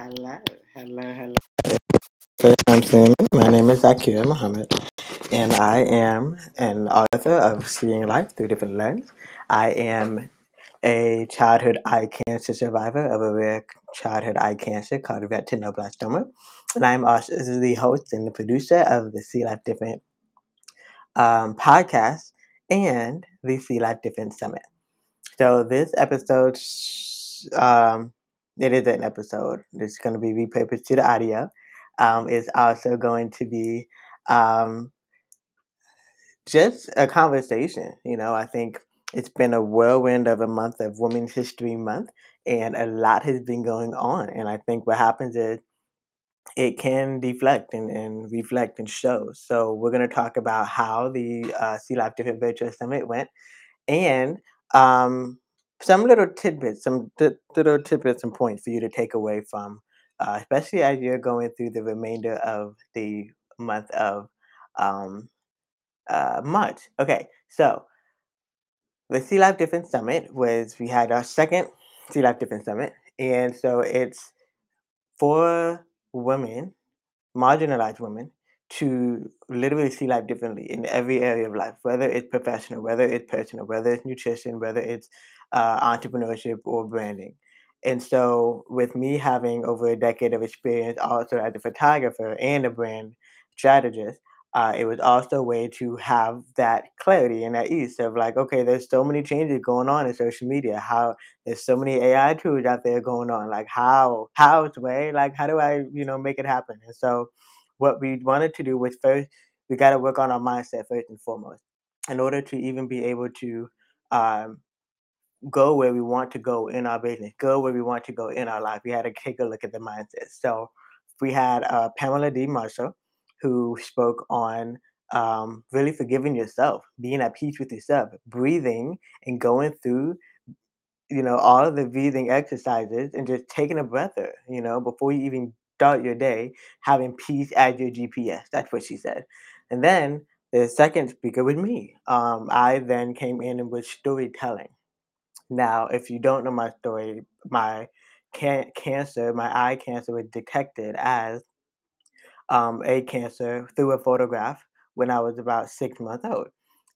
Hello, hello, hello. Me. My name is Zaakirah Muhammad, and I am an author of Seeing Life Through Different Lens. I am a childhood eye cancer survivor of a rare childhood eye cancer called retinoblastoma, and I'm also the host and the producer of the See Life Different um, podcast and the See Life Different Summit. So this episode, um, it is an episode. It's going to be repurposed to the audio. Um, it's also going to be um, just a conversation. You know, I think it's been a whirlwind of a month of Women's History Month, and a lot has been going on. And I think what happens is it can deflect and, and reflect and show. So we're going to talk about how the uh, Life Different Virtual Summit went, and um, some little tidbits, some t- little tidbits and points for you to take away from, uh, especially as you're going through the remainder of the month of um, uh, March. Okay, so the See Life Different Summit was we had our second See Life Different Summit, and so it's for women, marginalized women, to literally see life differently in every area of life, whether it's professional, whether it's personal, whether it's nutrition, whether it's uh, entrepreneurship or branding. And so, with me having over a decade of experience also as a photographer and a brand strategist, uh, it was also a way to have that clarity and that ease of like, okay, there's so many changes going on in social media. How there's so many AI tools out there going on. Like, how, how's way? Like, how do I, you know, make it happen? And so, what we wanted to do was first, we got to work on our mindset first and foremost, in order to even be able to um, go where we want to go in our business, go where we want to go in our life. We had to take a look at the mindset. So we had uh, Pamela D. Marshall, who spoke on um, really forgiving yourself, being at peace with yourself, breathing and going through, you know, all of the breathing exercises and just taking a breather, you know, before you even start your day, having peace as your GPS. That's what she said. And then the second speaker was me. Um, I then came in and was storytelling. Now, if you don't know my story, my can- cancer, my eye cancer was detected as um, a cancer through a photograph when I was about six months old.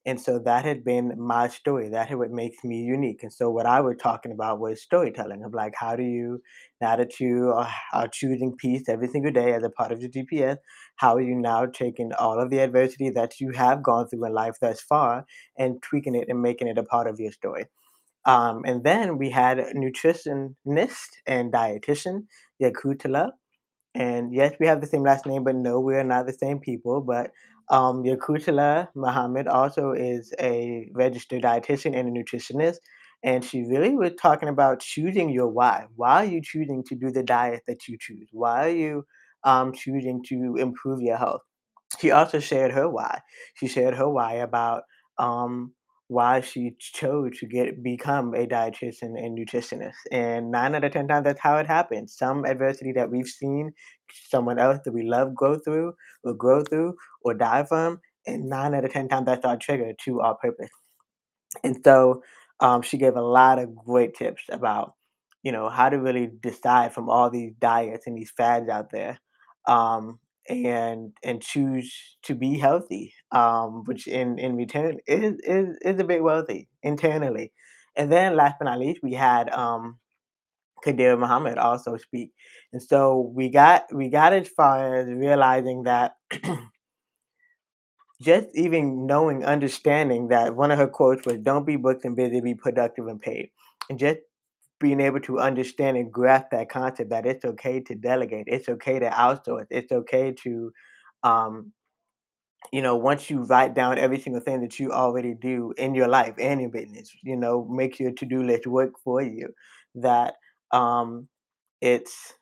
And so that had been my story. That had what makes me unique. And so what I was talking about was storytelling of like, how do you, now that you are, are choosing peace every single day as a part of your GPS, how are you now taking all of the adversity that you have gone through in life thus far and tweaking it and making it a part of your story? Um, and then we had nutritionist and dietitian, YaQutullah. And yes, we have the same last name, but no, we are not the same people. But um, YaQutullah Muhammad also is a registered dietitian and a nutritionist. And she really was talking about choosing your why. Why are you choosing to do the diet that you choose? Why are you um, choosing to improve your health? She also shared her why. She shared her why about um, why she chose to get become a dietitian and nutritionist. And nine out of ten times, that's how it happens. Some adversity that we've seen someone else that we love go through, or grow through, or die from, and nine out of ten times, that's our trigger to our purpose. And so um, she gave a lot of great tips about, you know, how to really decide from all these diets and these fads out there, um, and and choose to be healthy, um, which in in return is is is a bit wealthy internally. And then last but not least, we had um, Khadirah Muhammad also speak. And so we got we got as far as realizing that just even knowing, understanding that one of her quotes was, "Don't be booked and busy, be productive and paid," and just being able to understand and grasp that concept that it's okay to delegate, it's okay to outsource, it's okay to, um, you know, once you write down every single thing that you already do in your life and your business, you know, make your to-do list work for you. That um, it's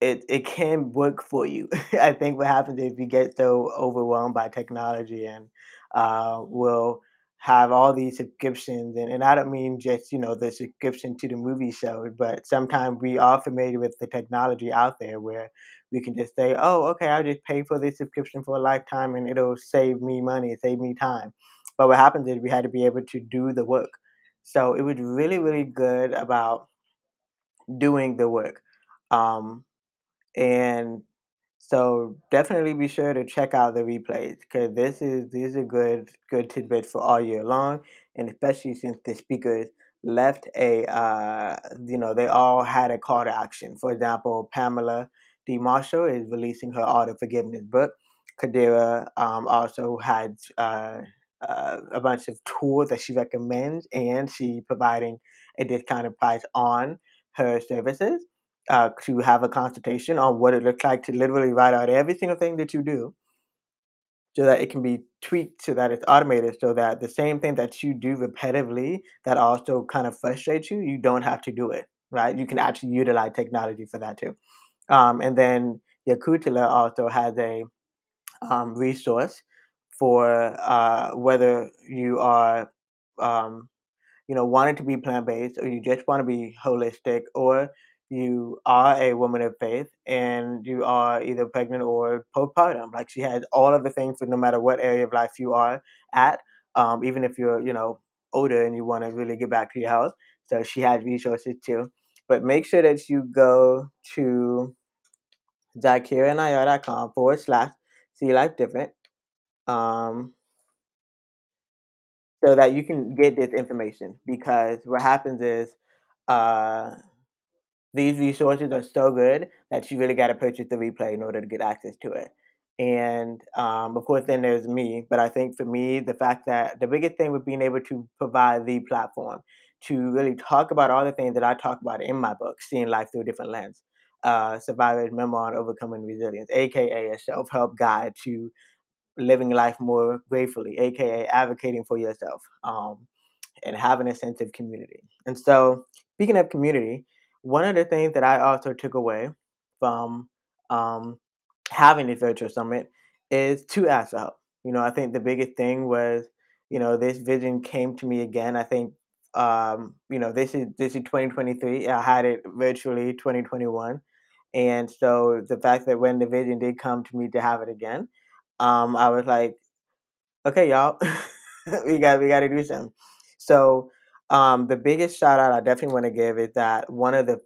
it it can work for you. I think what happens if you get so overwhelmed by technology and uh, will have all these subscriptions and, and I don't mean just you know the subscription to the movie show but sometimes we are familiar with the technology out there where we can just say, oh, okay, I'll just pay for this subscription for a lifetime and it'll save me money, save me time. But what happens is we had to be able to do the work. So it was really, really good about doing the work Um, and so definitely be sure to check out the replays because this is these are good good tidbits for all year long, and especially since the speakers left a uh, you know they all had a call to action. For example, Pamela D. Marshall is releasing her Art of Forgiveness book. Khadirah um, also had uh, uh, a bunch of tools that she recommends, and she providing a discounted price on her services uh, to have a consultation on what it looks like to literally write out every single thing that you do so that it can be tweaked so that it's automated so that the same thing that you do repetitively that also kind of frustrates you, you don't have to do it, right? You can actually utilize technology for that too. Um, and then YaQutullah also has a um, resource for uh, whether you are um, you know, wanting to be plant-based or you just want to be holistic or you are a woman of faith and you are either pregnant or postpartum. Like she has all of the things for no matter what area of life you are at, um, even if you're, you know, older and you want to really get back to your health. So she has resources too. But make sure that you go to zaakirahnayyar.com forward slash see life different. Um, so that you can get this information because what happens is uh, these resources are so good that you really got to purchase the replay in order to get access to it. And um, of course, then there's me. But I think for me, the fact that the biggest thing with being able to provide the platform to really talk about all the things that I talk about in my book, Seeing Life Through a Different Lens, uh, Survivor's Memoir on Overcoming Resilience, aka a self help guide to living life more gratefully, aka advocating for yourself um, and having a sense of community. And so, speaking of community, one of the things that I also took away from um, having this virtual summit is to ask for help. You know, I think the biggest thing was, you know, this vision came to me again. I think, um, you know, this is this is 2023. I had it virtually 2021, and so the fact that when the vision did come to me to have it again, um, I was like, okay, y'all, we got we got to do something. So um, the biggest shout out I definitely want to give is that one of the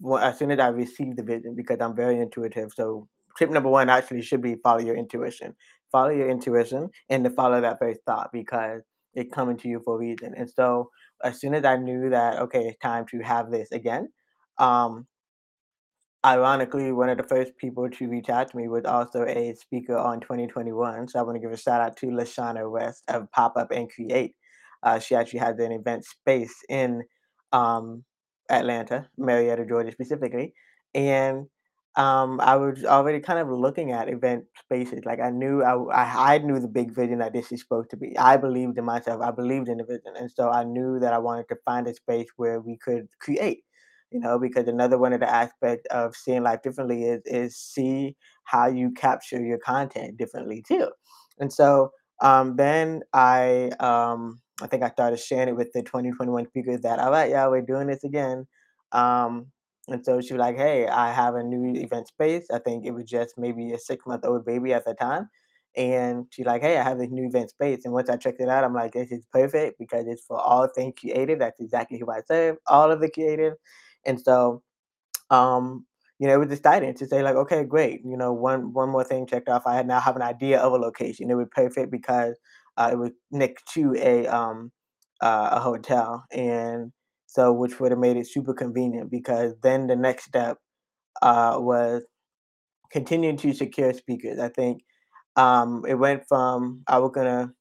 well, as soon as I received the vision because I'm very intuitive. So tip number one actually should be follow your intuition. Follow your intuition and to follow that first thought because it coming to you for a reason. And so as soon as I knew that okay, it's time to have this again, um, Ironically, one of the first people to reach out to me was also a speaker on 2021. So I want to give a shout out to Lashana West of Pop Up and Create. Uh, she actually has an event space in um, Atlanta, Marietta, Georgia specifically. And um, I was already kind of looking at event spaces. Like I knew I, I, I knew the big vision that this is supposed to be. I believed in myself. I believed in the vision. And so I knew that I wanted to find a space where we could create you know, because another one of the aspects of seeing life differently is is see how you capture your content differently too. And so um, then I um, I think I started sharing it with the 2021 speakers that all right, yeah, we're doing this again. Um, and so she was like, hey, I have a new event space. I think it was just maybe a six month old baby at the time. And she's like, hey, I have this new event space. And once I checked it out, I'm like, this is perfect because it's for all things creative. That's exactly who I serve, all of the creative. And so, um, you know, it was exciting to say like, okay, great. You know, one one more thing checked off. I now have an idea of a location. It was perfect because uh, it was next to a um, uh, a hotel, and so which would have made it super convenient because then the next step uh, was continuing to secure speakers. I think um, it went from I was gonna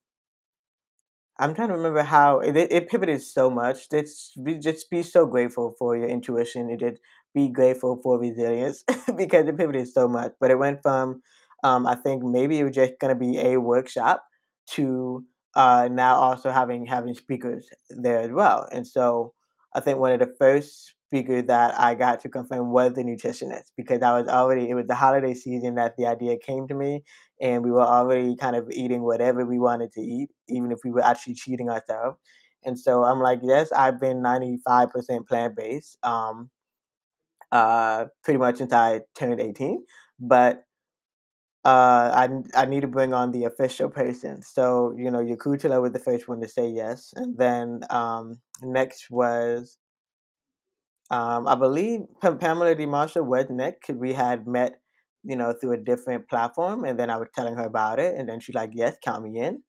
I'm trying to remember how it, it it pivoted so much. Just be just be so grateful for your intuition. It did be grateful for resilience because it pivoted so much. But it went from um, I think maybe it was just gonna be a workshop to uh, now also having having speakers there as well. And so I think one of the first speakers that I got to confirm was the nutritionist because I was already it was the holiday season that the idea came to me and we were already kind of eating whatever we wanted to eat, even if we were actually cheating ourselves. And so I'm like, yes, I've been 95% plant based, um, uh, pretty much since I turned 18, but uh, I I need to bring on the official person. So you know, YaQutullah was the first one to say yes, and then um, next was Um, I believe Pa Pamela D. Marshall was next we had met, you know, through a different platform, and then I was telling her about it, and then she's like, "Yes, count me in."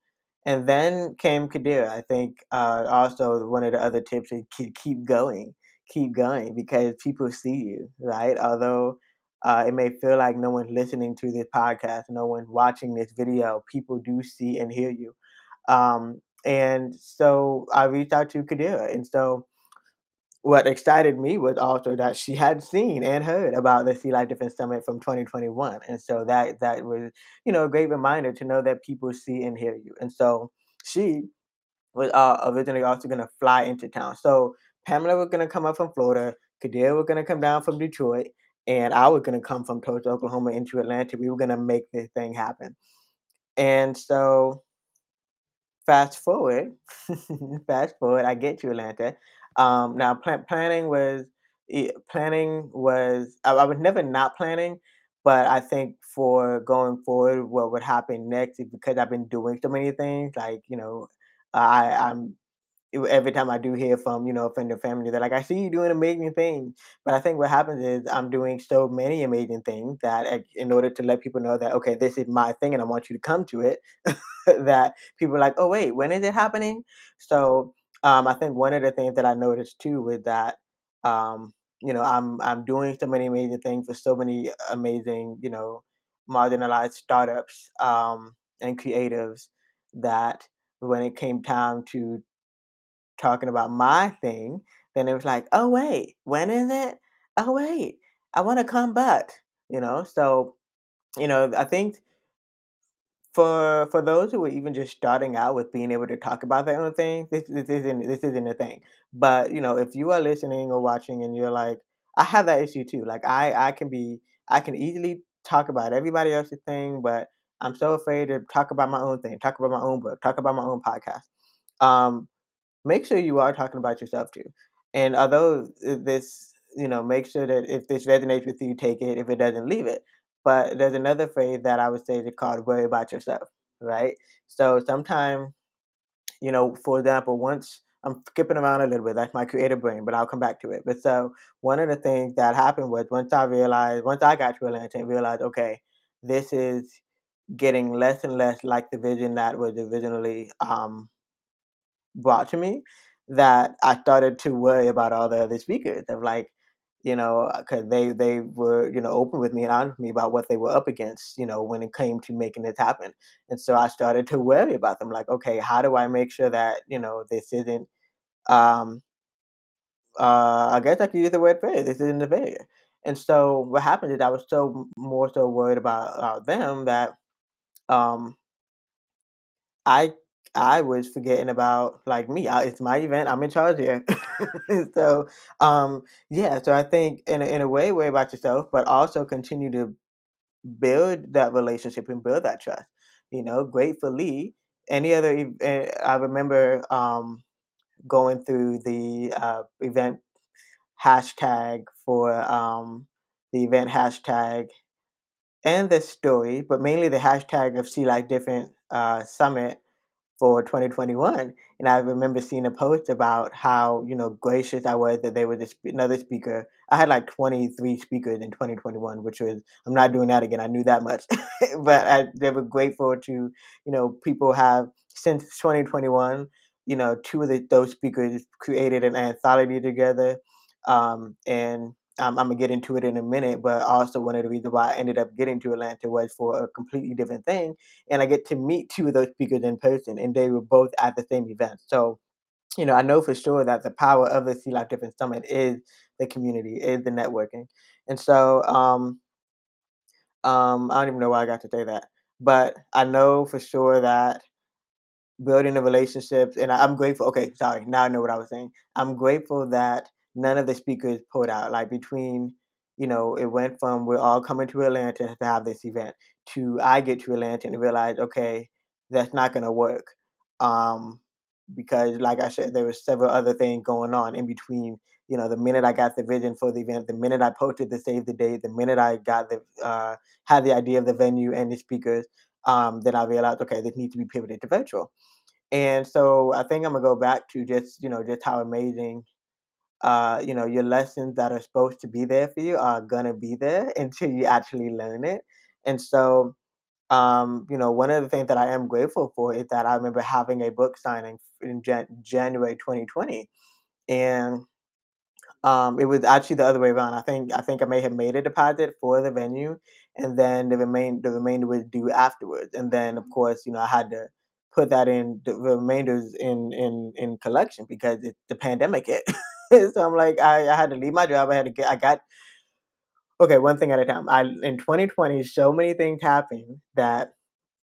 And then came Khadirah. I think, uh, also one of the other tips is keep keep going, keep going because people see you, right? Although, uh, it may feel like no one's listening to this podcast, no one's watching this video, people do see and hear you. Um, and so I reached out to Khadirah, and so what excited me was also that she had seen and heard about the See Life Different Summit from 2021, and so that that was, you know, a great reminder to know that people see and hear you, and so she was, uh, originally also gonna fly into town. So Pamela was gonna come up from Florida, Khadirah was gonna come down from Detroit, and I was gonna come from Tulsa, Oklahoma into Atlanta. We were gonna make this thing happen. And so fast forward fast forward, I get to Atlanta. Um, now plan planning was e planning was I I was never not planning, but I think for going forward, what would happen next is because I've been doing so many things, like, you know, I I'm every time I do hear from, you know, friend or family, they're like, "I see you doing amazing things." But I think what happens is I'm doing so many amazing things that, in order to let people know that, "Okay, this is my thing and I want you to come to it," that people are like, "Oh, wait, when is it happening?" So, um, I think one of the things that I noticed too with that, um, you know, I'm I'm doing so many amazing things for so many amazing, you know, marginalized startups, um, and creatives that when it came time to talking about my thing, then it was like, "Oh, wait, when is it? Oh, wait, I wanna come back," you know? So, you know, I think for for those who are even just starting out with being able to talk about their own thing, this this isn't this isn't a thing. But, you know, if you are listening or watching and you're like I have that issue too, like, I I can be I can easily talk about everybody else's thing, but I'm so afraid to talk about my own thing, talk about my own book, talk about my own podcast. Um, make sure you are talking about yourself too. And although, this you know, make sure that if this resonates with you, take it, if it doesn't, leave it. But there's another phrase that I would say is called "worry about yourself," right? So sometimes, you know, for example, once I'm skipping around a little bit, that's my creative brain, but I'll come back to it. But so one of the things that happened was once I realized once I got to Atlanta and realized, "Okay, this is getting less and less like the vision that was originally, um" brought to me, that I started to worry about all the other speakers of, like, you know, because they they were, you know, open with me and honest with me about what they were up against, you know, when it came to making this happen. And so I started to worry about them, like, "Okay, how do I make sure that, you know, this isn't, um" uh, I guess I could use the word failure, this isn't a failure. And so what happened is I was so more so worried about, uh, them that, um I I was forgetting about, like, me, I it's my event, I'm in charge here. So, um, yeah, so I think in a in a way, worry about yourself, but also continue to build that relationship and build that trust. You know, gratefully, any other eh, I remember, um, going through the, uh, event hashtag for, um the event hashtag and the story, but mainly the hashtag of See Life Different, uh, Summit for 2021, and I remember seeing a post about how, you know, gracious I was that they were the sp another speaker. I had, like, 23 speakers in 2021, which was I'm not doing that again, I knew that much. But I they were grateful to, you know, people have since 2021, you know, 2 of the those speakers created an anthology together, um, and I'm Imma get into it in a minute, but also one of the reasons why I ended up getting to Atlanta was for a completely different thing, and I get to meet 2 of those speakers in person, and they were both at the same event. So, you know, I know for sure that the power of the See Life Different Summit is the community, is the networking. And so, um um, I don't even know why I got to say that, but I know for sure that building the relationships and I I'm grateful okay, sorry, now I know what I was saying. I'm grateful that none of the speakers pulled out, like, between you know, it went from we're all coming to Atlanta to have this event, to I get to Atlanta and realize, "Okay, that's not gonna work." Um, because like I said, there were several other things going on in between, you know, the minute I got the vision for the event, the minute I posted the save the date, the minute I got the uh, had the idea of the venue and the speakers, um, then I realized, "Okay, this needs to be pivoted to virtual." And so I think Imma go back to just, you know, just how amazing uh, you know, your lessons that are supposed to be there for you are gonna be there until you actually learn it. And so, um, you know, one of the things that I am grateful for is that I remember having a book signing in Jan- January 2020, and um, it was actually the other way around. I think I think I may have made a deposit for the venue, and then the remain the remainder was due afterwards. And then, of course, you know, I had to put that in the remainders in in in collection because it, the pandemic hit. so I'm like, I, I had to leave my job. I had to get. I got okay, one thing at a time. I in 2020, so many things happened that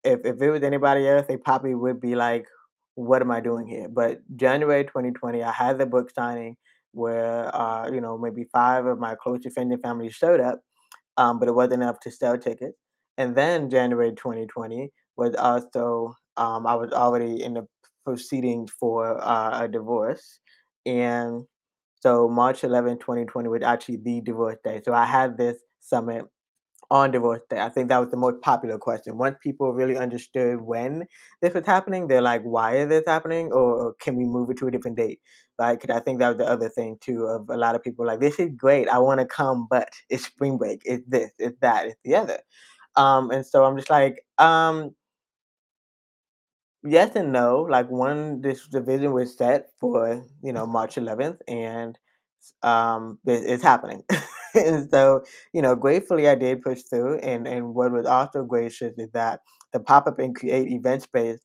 if if it was anybody else, they probably would be like, "What am I doing here?" But January 2020, I had the book signing where uh, you know maybe five of my close offending family showed up, um, but it wasn't enough to sell tickets. And then January 2020 was also um, I was already in the proceedings for uh, a divorce, and so March 11, 2020 was actually the divorce day. So I had this summit on divorce day. I think that was the most popular question. Once people really understood when this was happening, they're like, why is this happening? Or, can we move it to a different date? 'Cause I think that was the other thing too of a lot of people like, this is great. I want to come, but it's spring break. It's this, it's that, it's the other. Um, and so I'm just like, um, yes and no. Like one, this division was set for, you know, March 11th and um, it, it's happening. and so, you know, gratefully I did push through. And and what was also gracious is that the pop up and create event space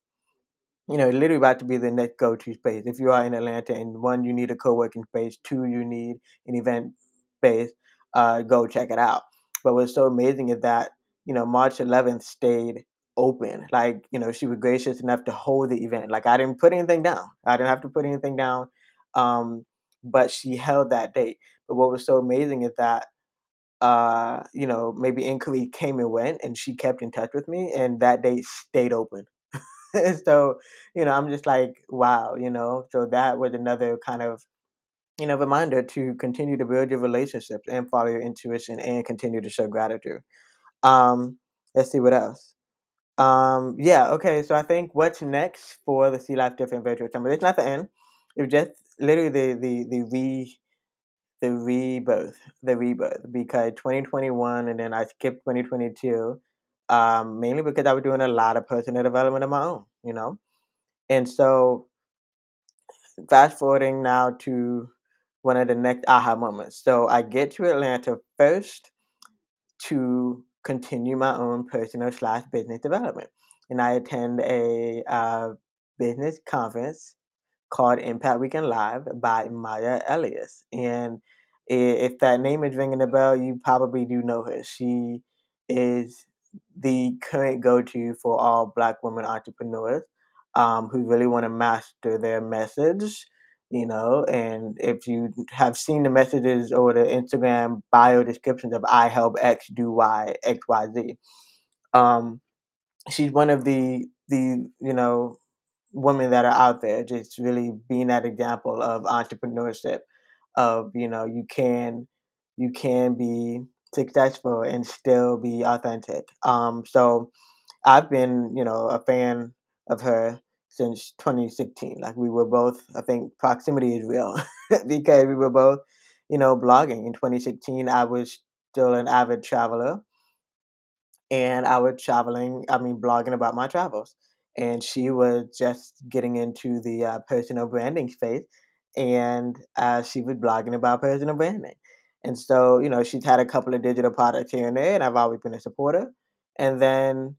you know, literally about to be the next go-to space. If you are in Atlanta and one, you need a co-working space, two, you need an event space, uh, go check it out. But what's so amazing is that, you know, March 11th stayed open. Like, you know, she was gracious enough to hold the event. Like I didn't put anything down. I didn't have to put anything down. Um, but she held that date. But what was so amazing is that uh, you know, maybe inquiry came and went and she kept in touch with me and that date stayed open so, you know, I'm just like, wow, you know, so that was another kind of, you know, reminder to continue to build your relationships and follow your intuition and continue to show gratitude. Um, let's see what else. Um, yeah, okay, so I think what's next for the See Life Different Virtual Summit, it's not the end. It's just literally the the the re the rebirth, the rebirth, because 2021 and then I skipped 2022, um, mainly because I was doing a lot of personal development of my own, you know? And so fast forwarding now to one of the next aha moments. So I get to Atlanta first to continue my own personal slash business development. And I attend a uh, business conference called Impact Weekend Live by Maya Elious. And if that name is ringing a bell, you probably do know her. She is the current go-to for all Black women entrepreneurs um, who really want to master their message. You know, and if you have seen the messages or the Instagram bio descriptions of I help X do Y, X, Y, Z, um, she's one of the the you know women that are out there just really being that example of entrepreneurship of you know you can you can be successful and still be authentic um so i've been you know a fan of her since 2016 like we were both i think proximity is real because we were both you know blogging in 2016 i was still an avid traveler and I was traveling, I mean, blogging about my travels. And she was just getting into the uh, personal branding space, and uh, she was blogging about personal branding. And so, you know, she's had a couple of digital products here and there, and I've always been a supporter. And then,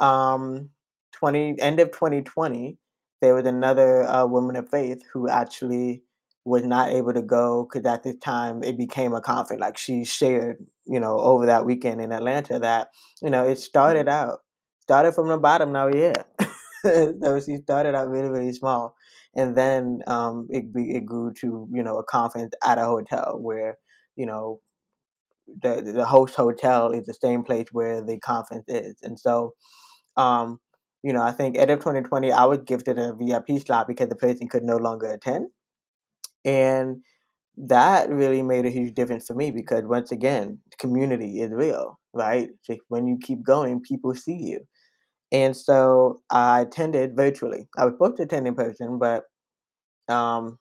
um, 20 end of 2020, there was another uh, woman of faith who actually was not able to go because at this time it became a conflict. Like she shared, you know, over that weekend in Atlanta that you know, it started out started from the bottom, now we're here. So she started out really, really small, and then, um, it be it grew to, you know, a conference at a hotel where, you know, the the host hotel is the same place where the conference is, and so, um, you know, I think end of 2020, I was gifted a VIP slot because the person could no longer attend, and that really made a huge difference for me because once again, community is real, right? When you keep going, people see you. And so I attended virtually. I was supposed to attend in person, but um,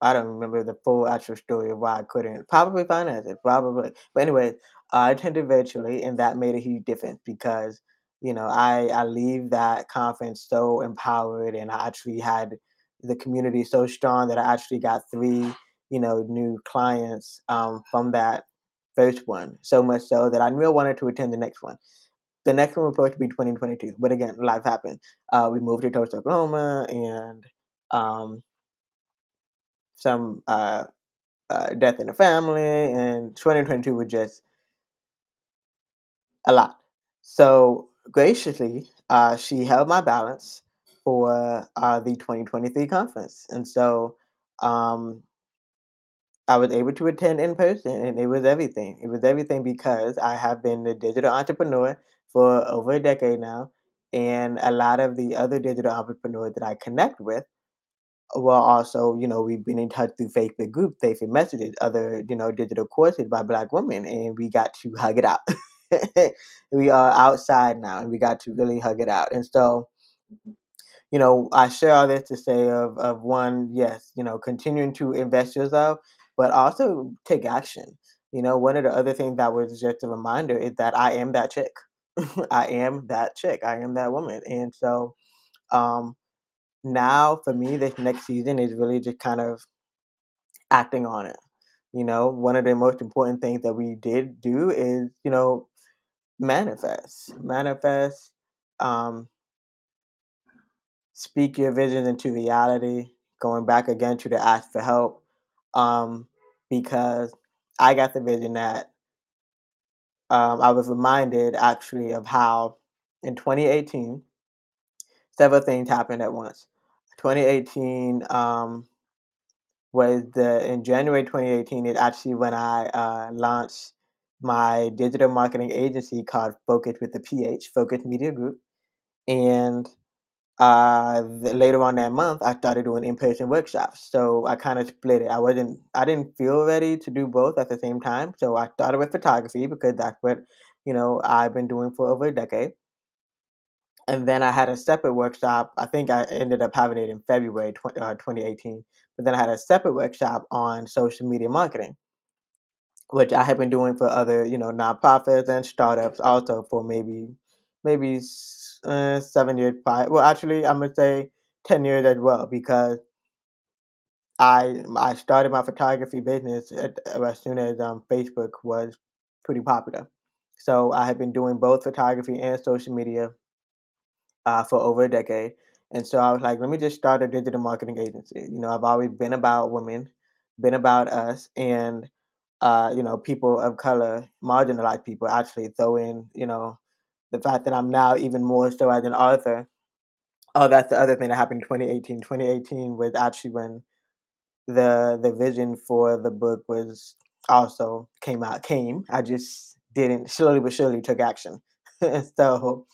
I don't remember the full actual story of why I couldn't. Probably finance finances, probably. But anyway, I attended virtually, and that made a huge difference because you know I I leave that conference so empowered, and I actually had the community so strong that I actually got three you know new clients um, from that first one. So much so that I I wanted to attend the next one. The next one was supposed to be 2022, but again, life happened. Uh, we moved to Tulsa, Oklahoma, and um, some uh, uh, death in the family, and 2022 was just a lot. So graciously, uh, she held my balance for uh, the 2023 conference, and so um, I was able to attend in person, and it was everything. It was everything because I have been a digital entrepreneur for over a decade now, and a lot of the other digital entrepreneurs that I connect with Well, also, you know, we've been in touch through Facebook groups, Facebook messages, other, you know, digital courses by Black women, and we got to hug it out. we are outside now, and we got to really hug it out. And so, you know, I share all this to say of of one, yes, you know, continuing to invest yourself, but also take action. You know, one of the other things that was just a reminder is that I am that chick. I am that chick. I am that woman. And so, um, now for me, this next season is really just kind of acting on it. You know, one of the most important things that we did do is, you know, manifest. Manifest, um, speak your vision into reality, going back again to the ask for help. Um, because I got the vision that um, I was reminded actually of how in 2018, several things happened at once. 2018, um, was the in January 2018 is actually when I uh, launched my digital marketing agency called Focus with the PH, Focus Media Group. And uh, later on that month, I started doing in-person workshops. So I kind of split it. I wasn't, I didn't feel ready to do both at the same time. So I started with photography because that's what, you know, I've been doing for over a decade. And then I had a separate workshop. I think I ended up having it in February tw- uh, 2018. But then I had a separate workshop on social media marketing, which I have been doing for other, you know, nonprofits and startups also for maybe, maybe uh, seven years. Five. Well, actually, I'm gonna say ten years as well because I I started my photography business at, as soon as um, Facebook was pretty popular. So I have been doing both photography and social media uh, for over a decade. And so I was like, let me just start a digital marketing agency. You know, I've always been about women, been about us, and uh, you know, people of color, marginalized people. Actually, throw in, you know, the fact that I'm now even more so as an author. Oh, that's the other thing that happened in 2018. 2018 was actually when the the vision for the book was also came out. Came. I just didn't slowly but surely took action. so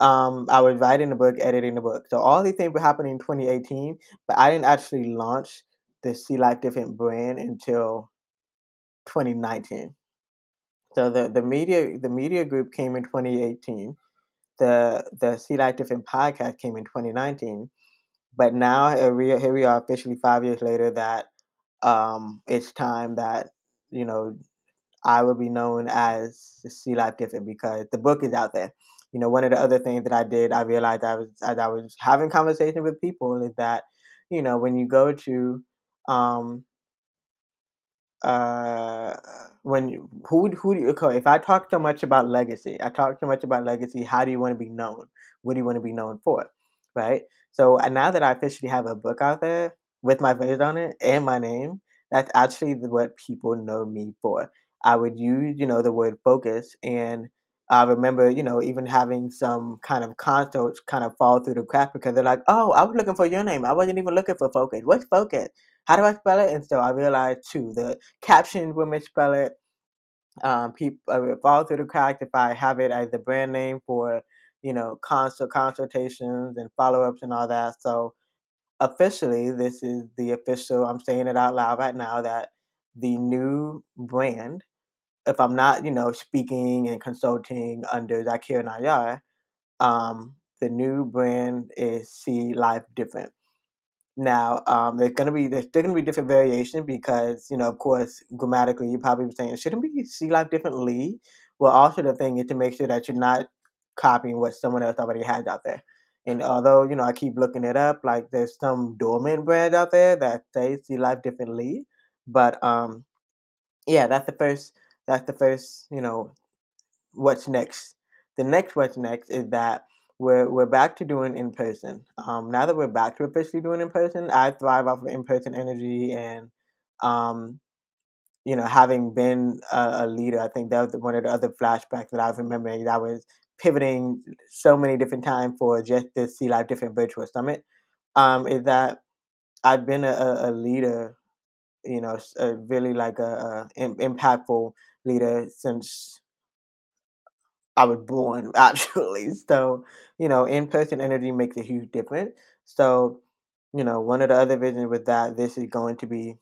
um, I was writing the book, editing the book. So all these things were happening in 2018, but I didn't actually launch the See Life Different brand until 2019. So the, the media the media group came in 2018. The the See Life Different podcast came in 2019. But now here we, here we are officially five years later that um, it's time that you know I will be known as See Life Different because the book is out there. You know, one of the other things that I did, I realized I was as I was having conversation with people is that, you know, when you go to um uh when you, who who do you okay, if I talk so much about legacy, I talk so much about legacy, how do you want to be known? What do you want to be known for? Right? So and now that I officially have a book out there with my face on it and my name, that's actually what people know me for. I would use, you know, the word focus and I remember, you know, even having some kind of consults kind of fall through the crack because they're like, "Oh, I was looking for your name. I wasn't even looking for focus. What's focus? How do I spell it?" And so I realized too the captions women spell it. Um, people uh, fall through the cracks if I have it as the brand name for, you know, consult consultations and follow ups and all that. So officially, this is the official. I'm saying it out loud right now that the new brand if I'm not, you know, speaking and consulting under Zaakirah Nayyar, um, the new brand is See Life Different. Now, um, there's gonna be there's still gonna be different variation because you know, of course, grammatically, you're probably saying shouldn't we see life differently? Well, also the thing is to make sure that you're not copying what someone else already has out there. And although you know, I keep looking it up, like there's some dormant brand out there that say see life differently, but um, yeah, that's the first. That's the first. You know, what's next? The next what's next is that we're we're back to doing in person. Um, now that we're back to officially doing in person, I thrive off of in person energy and um, you know, having been a, a leader, I think that was one of the other flashbacks that I was remembering. That I was pivoting so many different times for just this See Life Different Virtual Summit. Um, is that I've been a, a leader, you know, a really like a, a impactful leader since I was born actually. So, you know, in-person energy makes a huge difference. So, you know, one of the other visions with that, this is going to be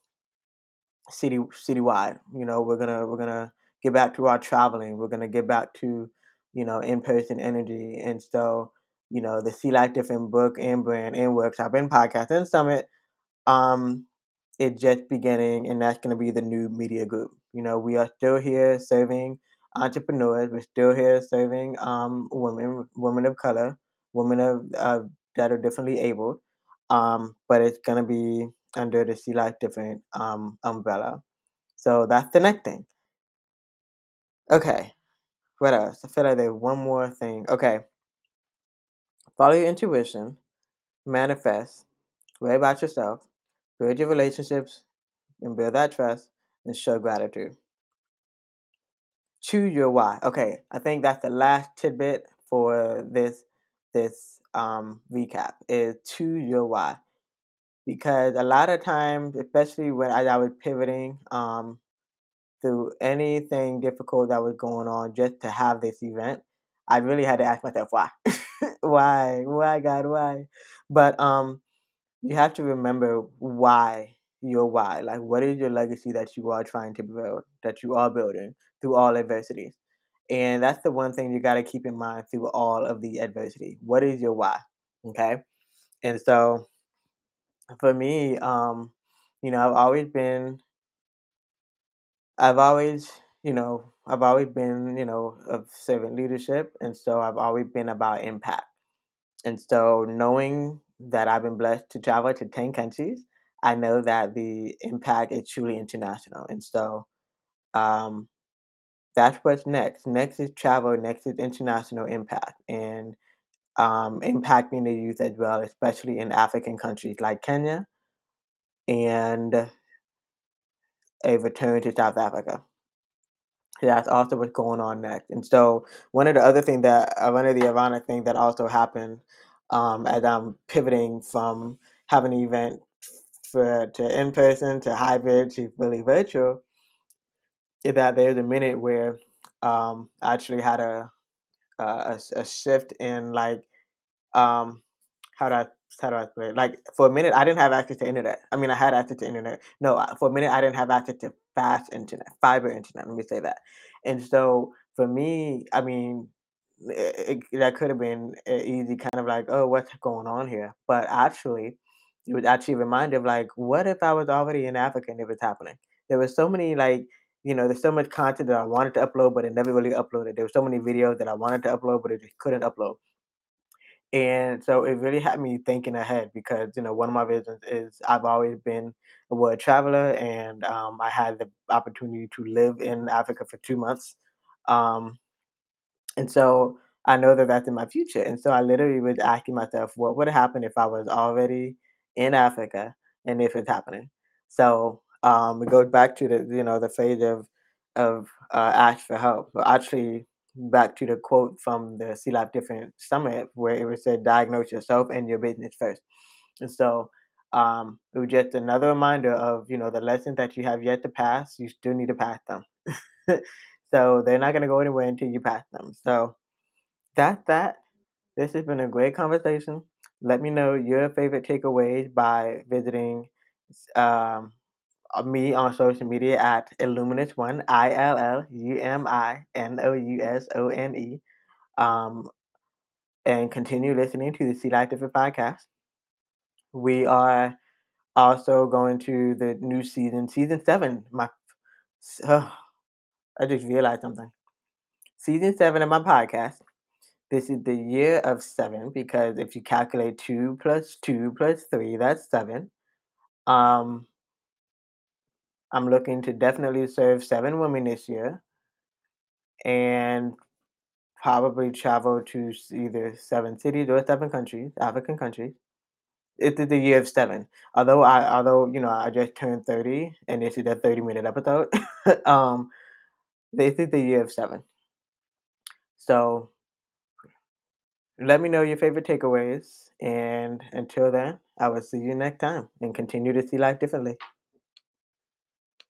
city citywide. You know, we're gonna we're gonna get back to our traveling. We're gonna get back to, you know, in-person energy. And so, you know, the See Life Different book and brand and workshop and podcast and summit um, it just beginning, and that's to be the new media group. You know, we are still here serving entrepreneurs. We're still here serving um, women, women of color, women of uh, that are differently able. Um, but it's to be under the See Life Different um, umbrella. So that's the next thing. Okay, what else? I feel like there's one more thing. Okay, follow your intuition, manifest, write about yourself, build your relationships, and build that trust, and show gratitude. Choose your why. Okay, I think that's the last tidbit for this this um recap is choose your why. Because a lot of times, especially when I, I was pivoting um through anything difficult that was going on just to have this event, I really had to ask myself why. why? Why God, why? But um you have to remember why your why. Like, what is your legacy that you are trying to build, that you are building through all adversities? And that's the one thing you got to keep in mind through all of the adversity. What is your why? Okay. And so for me, um, you know, I've always been, I've always, you know, I've always been, you know, of servant leadership. And so I've always been about impact. And so, knowing that I've been blessed to travel to 10 countries, I know that the impact is truly international. And so, um, that's what's next. Next is travel, next is international impact, and um, impacting the youth as well, especially in African countries like Kenya and a return to South Africa. That's also what's going on next. And so one of the other thing that uh, one of the ironic thing that also happened um, as I'm pivoting from having an event for to in person to hybrid to fully virtual that there's a minute where um, I actually had a a shift in like um how do I how do I put it? Like for a minute, I didn't have access to internet. I mean, I had access to internet. No, for a minute, I didn't have access to fast internet, fiber internet. Let me say that. And so for me, I mean, it, it, that could have been easy kind of like, oh, what's going on here? But actually, it was actually a reminder of like, what if I was already in Africa and it was happening? There was so many like, you know, there's so much content that I wanted to upload, but it never really uploaded. There were so many videos that I wanted to upload, but it just couldn't upload and so it really had me thinking ahead because, you know, one of my visions is I've always been a world traveler and um, I had the opportunity to live in Africa for two months. Um, and so I know that that's in my future. And so I literally was asking myself, what would happen if I was already in Africa and if it's happening? So um, it goes back to the, you know, the phase of, of uh, ask for help. But actually, back to the quote from the Life Different Summit where it was said, diagnose yourself and your business first. And so um, it was just another reminder of, you know, the lessons that you have yet to pass, you still need to pass them. so they're not going to go anywhere until you pass them. So that's that. This has been a great conversation. Let me know your favorite takeaways by visiting um, uh, me on social media at Illuminous One, I L L U M I N O U S O N E, um, and continue listening to the See Life Different podcast. We are also going to the new season, season seven. My, uh, I just realized something. Season seven of my podcast. This is the year of seven because if you calculate two plus two plus three, that's seven. Um, I'm looking to definitely serve seven women this year and probably travel to either seven cities or seven countries, African countries. It is the year of seven. Although I although you know I just turned 30 and this is a 30 minute episode, um, this is the year of seven. So let me know your favorite takeaways. And until then, I will see you next time and continue to see life differently.